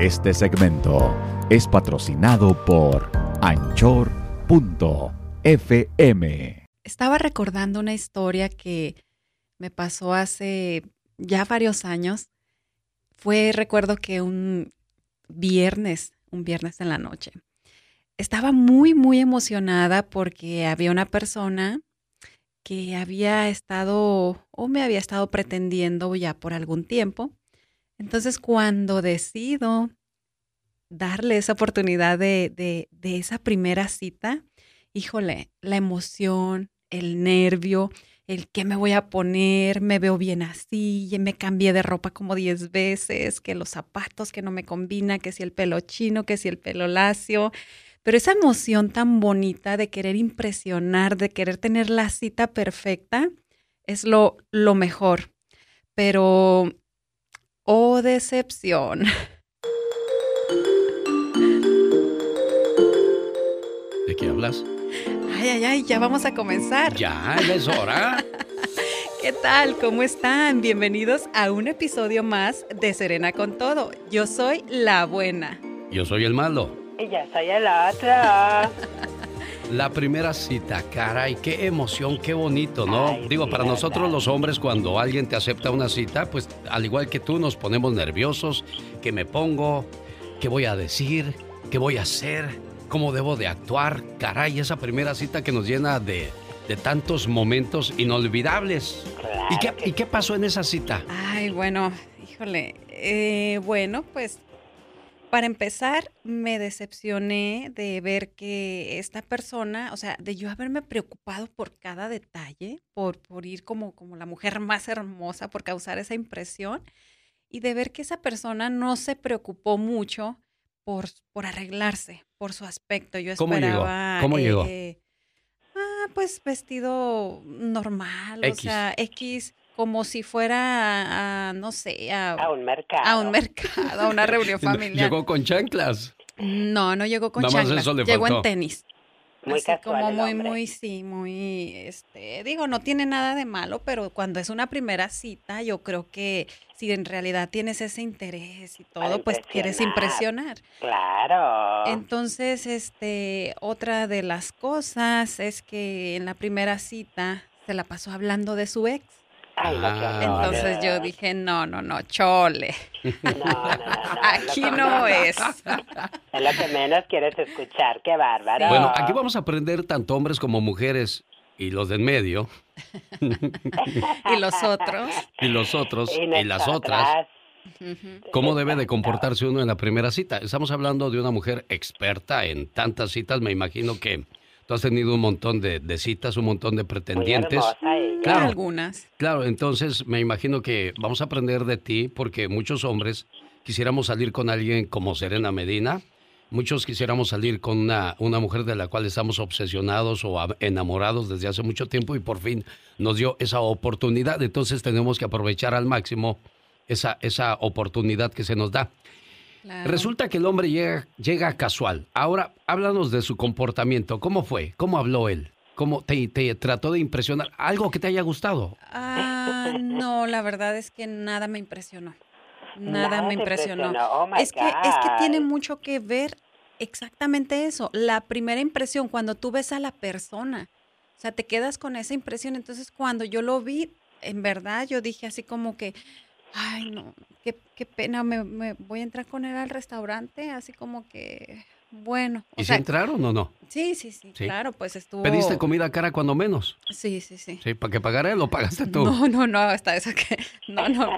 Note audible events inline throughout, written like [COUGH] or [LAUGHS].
Este segmento es patrocinado por anchor.fm. Estaba recordando una historia que me pasó hace ya varios años. Fue, recuerdo que un viernes, un viernes en la noche. Estaba muy, muy emocionada porque había una persona que había estado o me había estado pretendiendo ya por algún tiempo. Entonces, cuando decido darle esa oportunidad de, de, esa primera cita, híjole, la emoción, el nervio, el qué me voy a poner, me veo bien así, me cambié de ropa como 10 veces, que los zapatos que no me combina, que si el pelo chino, que si el pelo lacio. Pero esa emoción tan bonita de querer impresionar, de querer tener la cita perfecta, es lo, lo mejor. Pero, oh decepción. ¿De qué hablas? Ay, ay, ay, ya vamos a comenzar. Ya, es hora. [LAUGHS] ¿Qué tal? ¿Cómo están? Bienvenidos a un episodio más de Serena con Todo. Yo soy la buena. Yo soy el malo. Y ya soy el otro. [LAUGHS] La primera cita, caray, qué emoción, qué bonito, ¿no? Digo, para nosotros los hombres, cuando alguien te acepta una cita, pues al igual que tú nos ponemos nerviosos, ¿qué me pongo? ¿Qué voy a decir? ¿Qué voy a hacer? ¿Cómo debo de actuar? Caray, esa primera cita que nos llena de, de tantos momentos inolvidables. ¿Y, qué, ¿Y qué pasó en esa cita? Ay, bueno, híjole. Eh, bueno, pues para empezar, me decepcioné de ver que esta persona, o sea, de yo haberme preocupado por cada detalle, por, por ir como, como la mujer [LAUGHS] más hermosa, por causar esa impresión, y de ver que esa persona no se preocupó mucho por, por arreglarse, por su aspecto. Yo ¿Cómo llegó? esperaba. ¿Cómo llegó? eh, ah, pues vestido normal, o sea, X, como si fuera a, a, no sé, a, A un mercado. a un mercado, a una [LAUGHS] reunión [LAUGHS] familiar. Llegó con chanclas. No, no llegó con Nada más chanclas. eso le Llegó en tenis. Muy Así casual como muy, muy, sí, muy, este, digo, no tiene nada de malo, pero cuando es una primera cita, yo creo que si en realidad tienes ese interés y todo, pues quieres impresionar. Claro. Entonces, este, otra de las cosas es que en la primera cita se la pasó hablando de su ex. Ay, no, qué Ah. Entonces yo dije, no, no, no, chole. No, no, no, no, [LAUGHS] Aquí no es. Es lo que menos quieres escuchar. Qué bárbaro. Bueno, aquí vamos a aprender tanto hombres como mujeres y los de en medio [LAUGHS] Y los otros. y los otros Y y las otras. ¿Cómo debe de comportarse uno en la primera cita? Estamos hablando de una mujer experta en tantas citas. Me imagino que tú has tenido un montón de, de citas, un montón de pretendientes. ella. Claro. Algunas. Claro, entonces me imagino que vamos a aprender de ti porque muchos hombres quisiéramos salir con alguien como Serena Medina. Muchos quisiéramos salir con una, una mujer de la cual estamos obsesionados o enamorados desde hace mucho tiempo y por fin nos dio esa oportunidad. Entonces tenemos que aprovechar al máximo esa, esa oportunidad que se nos da. Claro. Resulta que el hombre llega, llega casual. Ahora, háblanos de su comportamiento. ¿Cómo fue? ¿Cómo habló él? ¿Cómo te, te trató de impresionar? ¿Algo que te haya gustado? Ah, no, la verdad es que nada me impresionó. Nada, Nada me impresionó. impresionó. Oh, es que es que tiene mucho que ver exactamente eso, la primera impresión cuando tú ves a la persona. O sea, te quedas con esa impresión, entonces cuando yo lo vi, en verdad yo dije así como que ay, no, qué, qué pena, me, me voy a entrar con él al restaurante, así como que bueno, o ¿Y sea, si entraron o no? sí, sí, sí, Sí. claro, pues estuvo ¿Pediste comida cara cuando menos? Sí, sí, sí. Sí, ¿para que pagara él o pagaste [LAUGHS] tú? No, no, no, hasta eso que no, no,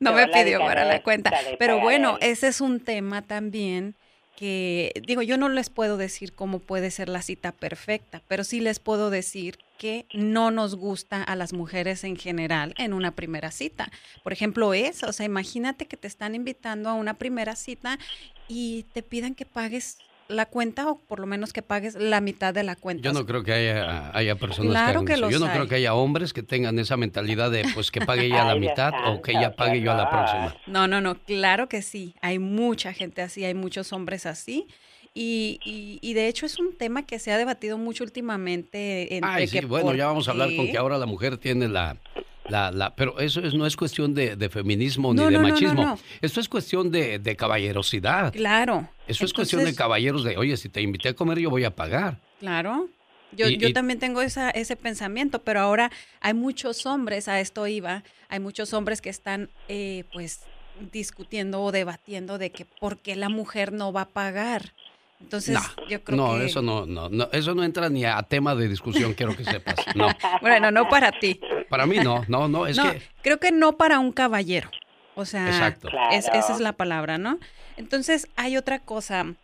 no [LAUGHS] me pidió para la cuenta. Pero bueno, ese es un tema también que, digo, yo no les puedo decir cómo puede ser la cita perfecta, pero sí les puedo decir que no nos gusta a las mujeres en general en una primera cita. Por ejemplo, eso, o sea, imagínate que te están invitando a una primera cita y te pidan que pagues la cuenta o por lo menos que pagues la mitad de la cuenta. Yo no creo que haya, haya personas Claro hagan que eso. los Yo no hay. creo que haya hombres que tengan esa mentalidad de pues que pague [LAUGHS] ella la mitad o que ella pague yo a la próxima. No, no, no, claro que sí. Hay mucha gente así, hay muchos hombres así. Y, y, y de hecho es un tema que se ha debatido mucho últimamente. Entre Ay, sí, que bueno, ya vamos a hablar con que ahora la mujer tiene la, la, la, pero eso es, no es cuestión de, feminismo ni de machismo. Esto es cuestión de, caballerosidad. Claro. Eso es cuestión de caballeros de, oye, si te invité a comer, yo voy a pagar. Claro. Yo, yo también tengo esa, ese pensamiento, pero ahora hay muchos hombres, a esto iba, hay muchos hombres que están, eh, pues, discutiendo o debatiendo de que por qué la mujer no va a pagar. Entonces, yo creo no, que... eso no, no, no, eso no entra ni a tema de discusión, quiero que sepas. No. [LAUGHS] bueno, no para ti. Para mí no, no, no, es que... Creo que no para un caballero. O sea, Exacto. esa es la palabra, ¿no? Entonces, hay otra cosa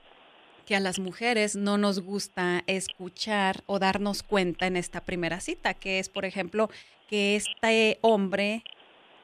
que a las mujeres no nos gusta escuchar o darnos cuenta en esta primera cita, que es, por ejemplo, que este hombre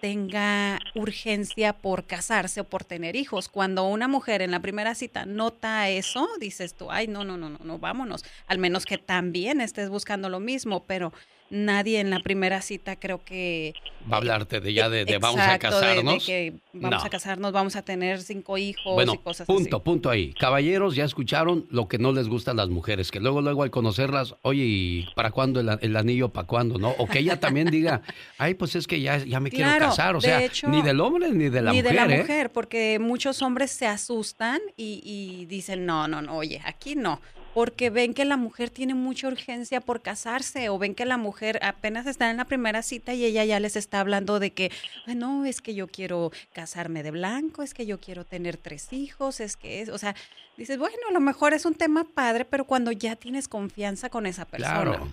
tenga urgencia por casarse o por tener hijos. Cuando una mujer en la primera cita nota eso, dices tú, ay, no, no, no, no, no, vámonos. Al menos que también estés buscando lo mismo, pero nadie en la primera cita creo que... Va a hablarte de ya de, vamos a casarnos. De, que vamos a casarnos, vamos a tener cinco hijos y cosas punto, así. Punto, punto ahí. Caballeros, ya escucharon lo que no les gusta a las mujeres, que luego, luego al conocerlas, oye, ¿y para cuándo el, anillo, para cuándo, no? O que ella también diga, ay, pues es que ya, ya me quiero casar. O sea, ni del hombre ni de la mujer. Ni de la ¿eh? mujer, porque muchos hombres se asustan y, y dicen, no, no, no, oye, aquí no porque ven que la mujer tiene mucha urgencia por casarse o ven que la mujer apenas está en la primera cita y ella ya les está hablando de que, no, es que yo quiero casarme de blanco, es que yo quiero tener tres hijos, es que es, o sea, dices, bueno, a lo mejor es un tema padre, pero cuando ya tienes confianza con esa persona. Claro.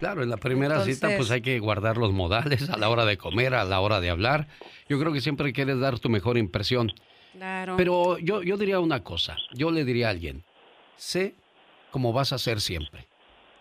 Claro, en la primera cita pues hay que guardar los modales a la hora de comer, a la hora de hablar. Yo creo que siempre quieres dar tu mejor impresión. Claro. Pero yo, yo diría una cosa, yo le diría a alguien, sé como vas a ser siempre.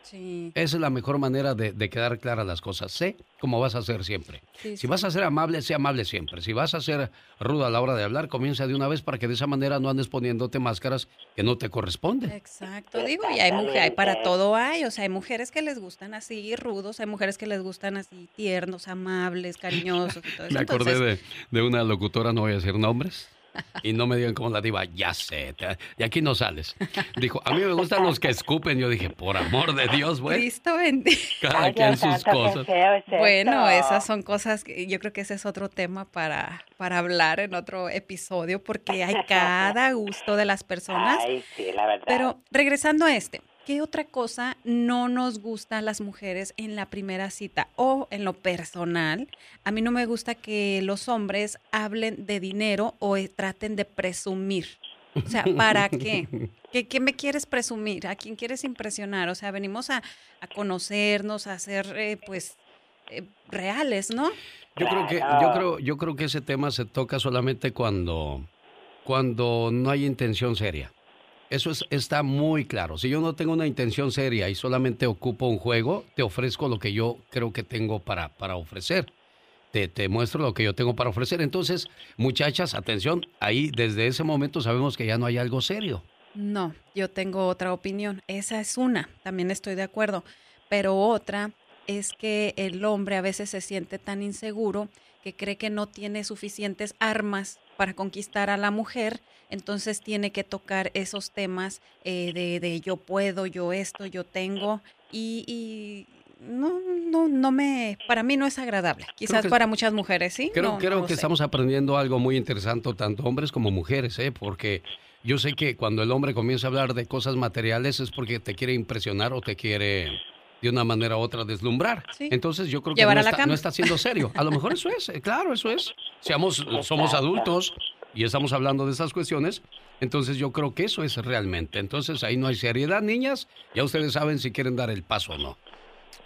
Sí. Esa es la mejor manera de, quedar claras las cosas. Sé cómo vas a ser siempre. si vas a ser amable, sé amable siempre. Si vas a ser ruda a la hora de hablar, comienza de una vez para que de esa manera no andes poniéndote máscaras que no te corresponden. Exacto, digo, y hay mujeres, hay para todo hay, o sea, hay mujeres que les gustan así rudos, hay mujeres que les gustan así tiernos, amables, cariñosos y todo [LAUGHS] eso. Me acordé de, de una locutora, no voy a decir nombres [LAUGHS] y no me digan como la diva, ya sé, de aquí no sales. Dijo, a mí me gustan los que escupen. Yo dije, por amor de Dios, güey. Cristo bendiga. Cada quien sus cosas. bueno, esas son cosas que yo creo que ese es otro tema para, para hablar en otro episodio, porque hay [LAUGHS] cada gusto de las personas. Ay, sí, la verdad. Pero regresando a este, ¿Qué otra cosa no nos gusta a las mujeres en la primera cita o en lo personal? A mí no me gusta que los hombres hablen de dinero o eh, traten de presumir. O sea, ¿para qué? [LAUGHS] ¿Qué, me quieres presumir? ¿A quién quieres impresionar? O sea, venimos a, conocernos, a ser, eh, pues, eh, reales, ¿no? Yo creo que, yo creo, yo creo que ese tema se toca solamente cuando, cuando no hay intención seria. Eso es, está muy claro. Si yo no tengo una intención seria y solamente ocupo un juego, te ofrezco lo que yo creo que tengo para, para ofrecer. Te, te, muestro lo que yo tengo para ofrecer. Entonces, muchachas, atención, ahí desde ese momento sabemos que ya no hay algo serio. No, yo tengo otra opinión. Esa es una, también estoy de acuerdo. Pero otra es que el hombre a veces se siente tan inseguro que cree que no tiene suficientes armas para conquistar a la mujer entonces tiene que tocar esos temas eh, de, de, yo puedo, yo esto, yo tengo, y, y no, no, no me, para mí no es agradable. Quizás para muchas mujeres, ¿sí? Creo, creo que estamos aprendiendo algo muy interesante, tanto hombres como mujeres, ¿eh? Porque yo sé que cuando el hombre comienza a hablar de cosas materiales es porque te quiere impresionar o te quiere de una manera u otra deslumbrar. Entonces yo creo que no está, no está, siendo serio. A lo mejor eso es, eh, claro, eso es. Seamos, somos adultos, y estamos hablando de esas cuestiones, entonces yo creo que eso es realmente. Entonces ahí no hay seriedad, niñas. Ya ustedes saben si quieren dar el paso o no.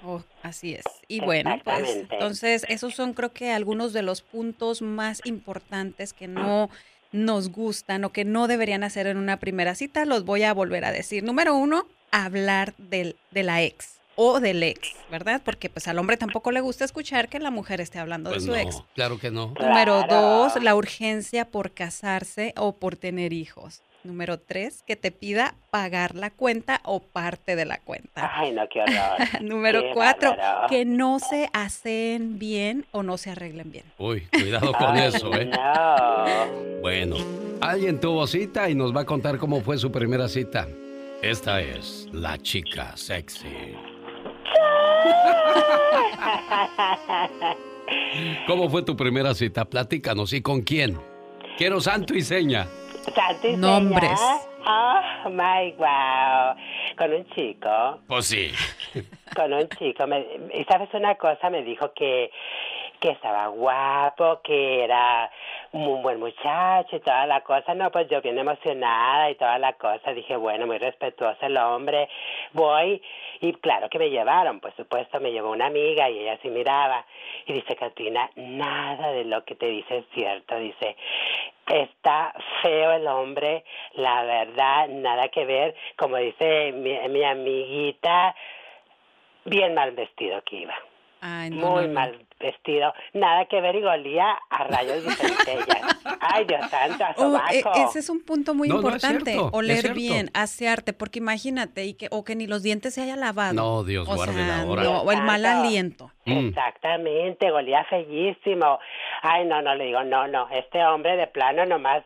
Oh, así es. Y bueno, pues entonces esos son creo que algunos de los puntos más importantes que no nos gustan o que no deberían hacer en una primera cita. Los voy a volver a decir. Número uno, hablar del, de la ex o del ex, ¿verdad? Porque pues al hombre tampoco le gusta escuchar que la mujer esté hablando de pues su ex. Claro que no. Número dos, la urgencia por casarse o por tener hijos. Número tres, que te pida pagar la cuenta o parte de la cuenta. Ay, no, qué horror. [LAUGHS] Número cuatro, que no se hacen bien o no se arreglen bien. Uy, cuidado con eso, ¿eh? No. Bueno, alguien tuvo cita y nos va a contar cómo fue su primera cita. Esta es la chica sexy. [LAUGHS] ¿Cómo fue tu primera cita? Platícanos. ¿Y con quién? Quiero santo y seña. Santo y Nombres. seña. Oh, my wow. Con un chico. Pues sí. Con un chico. Me, y sabes una cosa, me dijo que, que estaba guapo, que era un buen muchacho y toda la cosa. No, pues yo bien emocionada y toda la cosa. Dije, bueno, muy respetuoso el hombre. Voy y claro que me llevaron, por supuesto, me llevó una amiga y ella sí miraba. Y dice, Katrina, nada de lo que te dice es cierto. Dice, está feo el hombre, la verdad, nada que ver. Como dice mi, mi amiguita, bien mal vestido que iba. Ay, no, Muy no, no. mal vestido, nada que ver y golía a rayos de centellas. Ay, Dios santo, a Oh, e- sobaco. ese es un punto muy No, no es importante, cierto, oler bien, asearte, porque imagínate, y que, o que ni los dientes se haya lavado. No, Dios o guarde sea, la hora. no, o el mal aliento. Mm. Exactamente, golía fellísimo. Ay, no, no, le digo, no, no, este hombre de plano nomás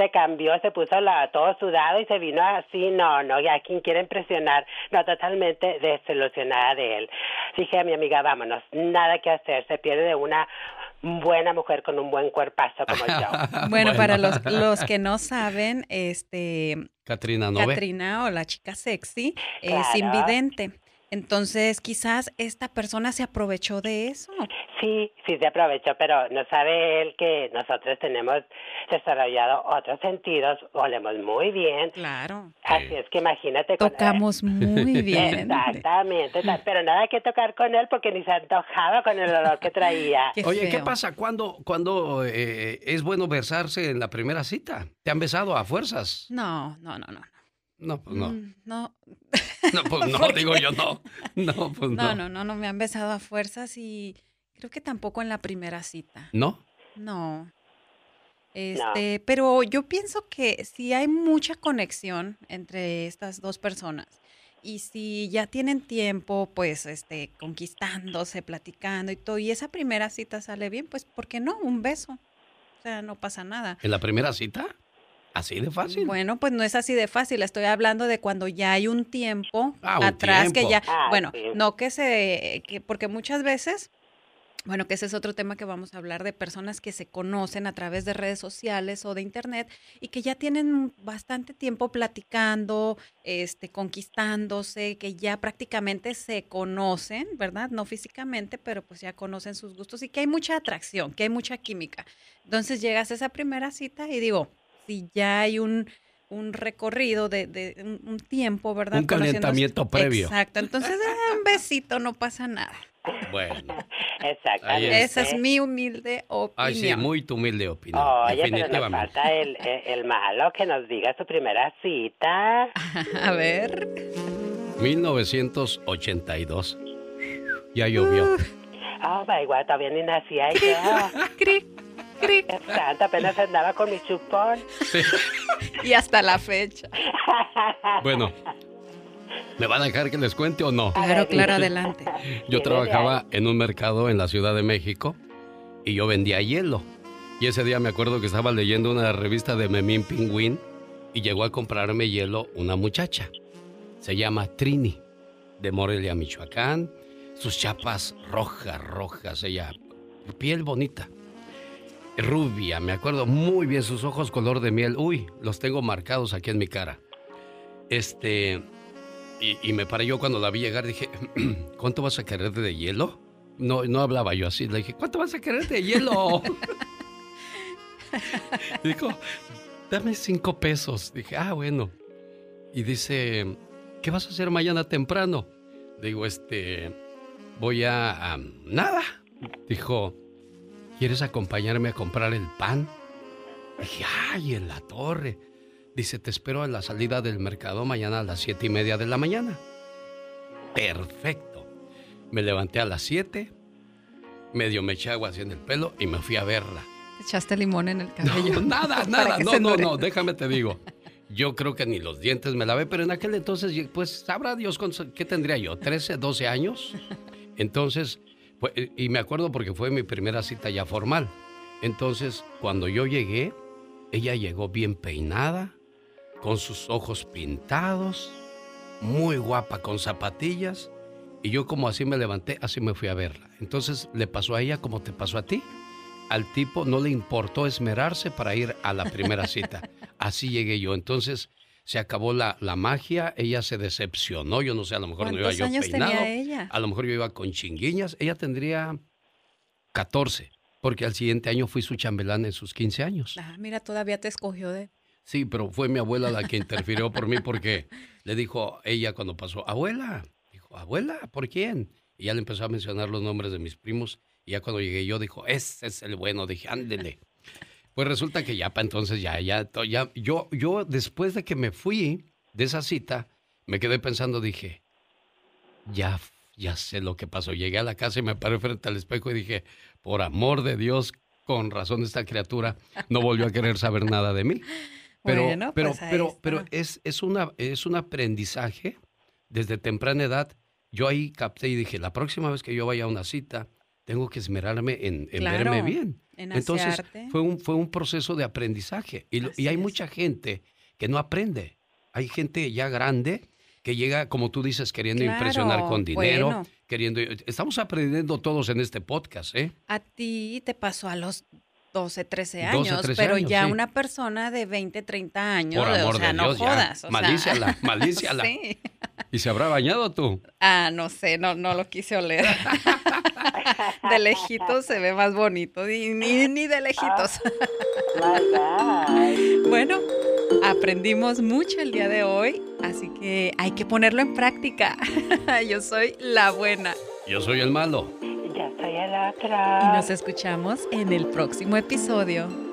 se cambió, se puso la, todo sudado y se vino así, no, no, ya quien quiere impresionar, no, totalmente desilusionada de él. Dije a mi amiga, vámonos, nada que hacer, se pierde de una buena mujer con un buen cuerpazo como yo. [LAUGHS] Bueno, para los, los que no saben, este, Katrina. Katrina o la chica sexy es invidente. Entonces, quizás esta persona se aprovechó de eso. Sí, sí se aprovechó, pero no sabe él que nosotros tenemos desarrollado otros sentidos, olemos muy bien. Claro. Así es que imagínate. con- Tocamos muy [LAUGHS] bien. Exactamente, ta- pero nada que tocar con él porque ni se antojaba con el olor que traía. [LAUGHS] Qué Oye, ¿qué feo. pasa cuando, cuando eh, es bueno besarse en la primera cita? ¿Te han besado a fuerzas? No, no, no, no. No, pues no. Mm, No, [LAUGHS] No, pues no, ¿Por digo yo no. No, pues no. no, no, no, no me han besado a fuerzas y creo que tampoco en la primera cita. ¿No? No. Este, pero yo pienso que si hay mucha conexión entre estas dos personas y si ya tienen tiempo, pues, este, conquistándose, platicando y todo, y esa primera cita sale bien, pues, ¿por qué no? Un beso. O sea, no pasa nada. ¿En la primera cita? ¿Así de fácil? Bueno, pues no es así de fácil. Estoy hablando de cuando ya hay un tiempo Ah, un atrás que ya, Ah, bueno, sí. no que se, que porque muchas veces, bueno, que ese es otro tema que vamos a hablar de personas que se conocen a través de redes sociales o de internet y que ya tienen bastante tiempo platicando, este, conquistándose, que ya prácticamente se conocen, ¿verdad? No físicamente, pero pues ya conocen sus gustos y que hay mucha atracción, que hay mucha química. Entonces llegas a esa primera cita y digo, si ya hay un, un recorrido de, de un, un tiempo, ¿verdad? Un calentamiento previo. Exacto. Entonces, eh, un besito, no pasa nada. Bueno. Exactamente. Esa es mi humilde opinión. Ay, sí, muy tu humilde opinión. Oye, pero nos definitivamente. falta el, el, el malo que nos diga su primera cita. [LAUGHS] A ver. 1982. Ya llovió. Oh, my God, todavía ni nacía yo. Santo, apenas andaba con mi chupón. [LAUGHS] Y hasta la fecha. [LAUGHS] Bueno, ¿me van a dejar que les cuente o no? Claro, claro, adelante. Yo Sí, trabajaba en un mercado en la Ciudad de México y yo vendía hielo. Y ese día me acuerdo que estaba leyendo una revista de Memín Pingüín y llegó a comprarme hielo una muchacha. Se llama Trini, de Morelia, Michoacán. Sus chapas rojas, rojas, ella, piel bonita. Rubia, me acuerdo muy bien, sus ojos color de miel. Uy, los tengo marcados aquí en mi cara. Este, y, me paré yo cuando la vi llegar, dije, [CLEARS THROAT] ¿cuánto vas a querer de hielo? No, no hablaba yo así, le dije, ¿cuánto vas a querer de hielo? [LAUGHS] Dijo, dame cinco pesos. Dije, ah, bueno. Y dice, ¿qué vas a hacer mañana temprano? Digo, este, voy a nada. Dijo, ¿quieres acompañarme a comprar el pan? Dije, ay, en la torre. Dice, te espero a la salida del mercado mañana a las siete y media de la mañana. Perfecto. Me levanté a las siete, medio me eché agua así en el pelo y me fui a verla. Echaste limón en el No, cabello. nada, [LAUGHS] nada. No, no, no, déjame te digo. Yo creo que ni los dientes me lavé, pero en aquel entonces, pues sabrá Dios qué tendría yo, 13, 12 años. Entonces, pues, y me acuerdo porque fue mi primera cita ya formal. Entonces, cuando yo llegué, ella llegó bien peinada, con sus ojos pintados, muy guapa con zapatillas Y yo como así me levanté, así me fui a verla. Entonces le pasó a ella como te pasó a ti. Al tipo no le importó esmerarse para ir a la primera cita. [LAUGHS] Así llegué yo. Entonces se acabó la, la magia, ella se decepcionó. Yo no sé, a lo mejor no iba yo años peinado. Tenía ella? A lo mejor yo iba con chinguiñas. Ella tendría 14, porque al siguiente año fui su chambelán en sus 15 años. Ah, mira, todavía te escogió de... Sí, pero fue mi abuela la que interfirió por mí porque le dijo ella cuando pasó, abuela, dijo, abuela, ¿por quién? Y ya le empezó a mencionar los nombres de mis primos y ya cuando llegué yo dijo, ese es el bueno, dije, ándele. Pues resulta que ya para entonces ya, ya, ya, yo, yo después de que me fui de esa cita, me quedé pensando, dije, ya, ya sé lo que pasó. Llegué a la casa y me paré frente al espejo y dije, por amor de Dios, con razón esta criatura no volvió a querer saber nada de mí. Pero, pero, pues pero, pero es, es, una, es un aprendizaje desde temprana edad. Yo ahí capté y dije, la próxima vez que yo vaya a una cita, tengo que esmerarme en, verme bien. Entonces fue un, fue un proceso de aprendizaje. Y, y hay mucha gente que no aprende. Hay gente ya grande que llega, como tú dices, queriendo impresionar con dinero, queriendo... Estamos aprendiendo todos en este podcast, ¿eh? A ti te pasó a los 12, 13 años, pero ya una persona de 20, 30 años, Por amor o sea, de no jodas. O malíciala, [LAUGHS] malíciala. sí. ¿Y se habrá bañado tú? Ah, no sé, no, no lo quise oler. [LAUGHS] de lejitos se ve más bonito, ni, ni, de lejitos. bueno, aprendimos mucho el día de hoy, así que hay que ponerlo en práctica. [LAUGHS] Yo soy la buena. Yo soy el malo. Ya estoy el otro. Y nos escuchamos en el próximo episodio.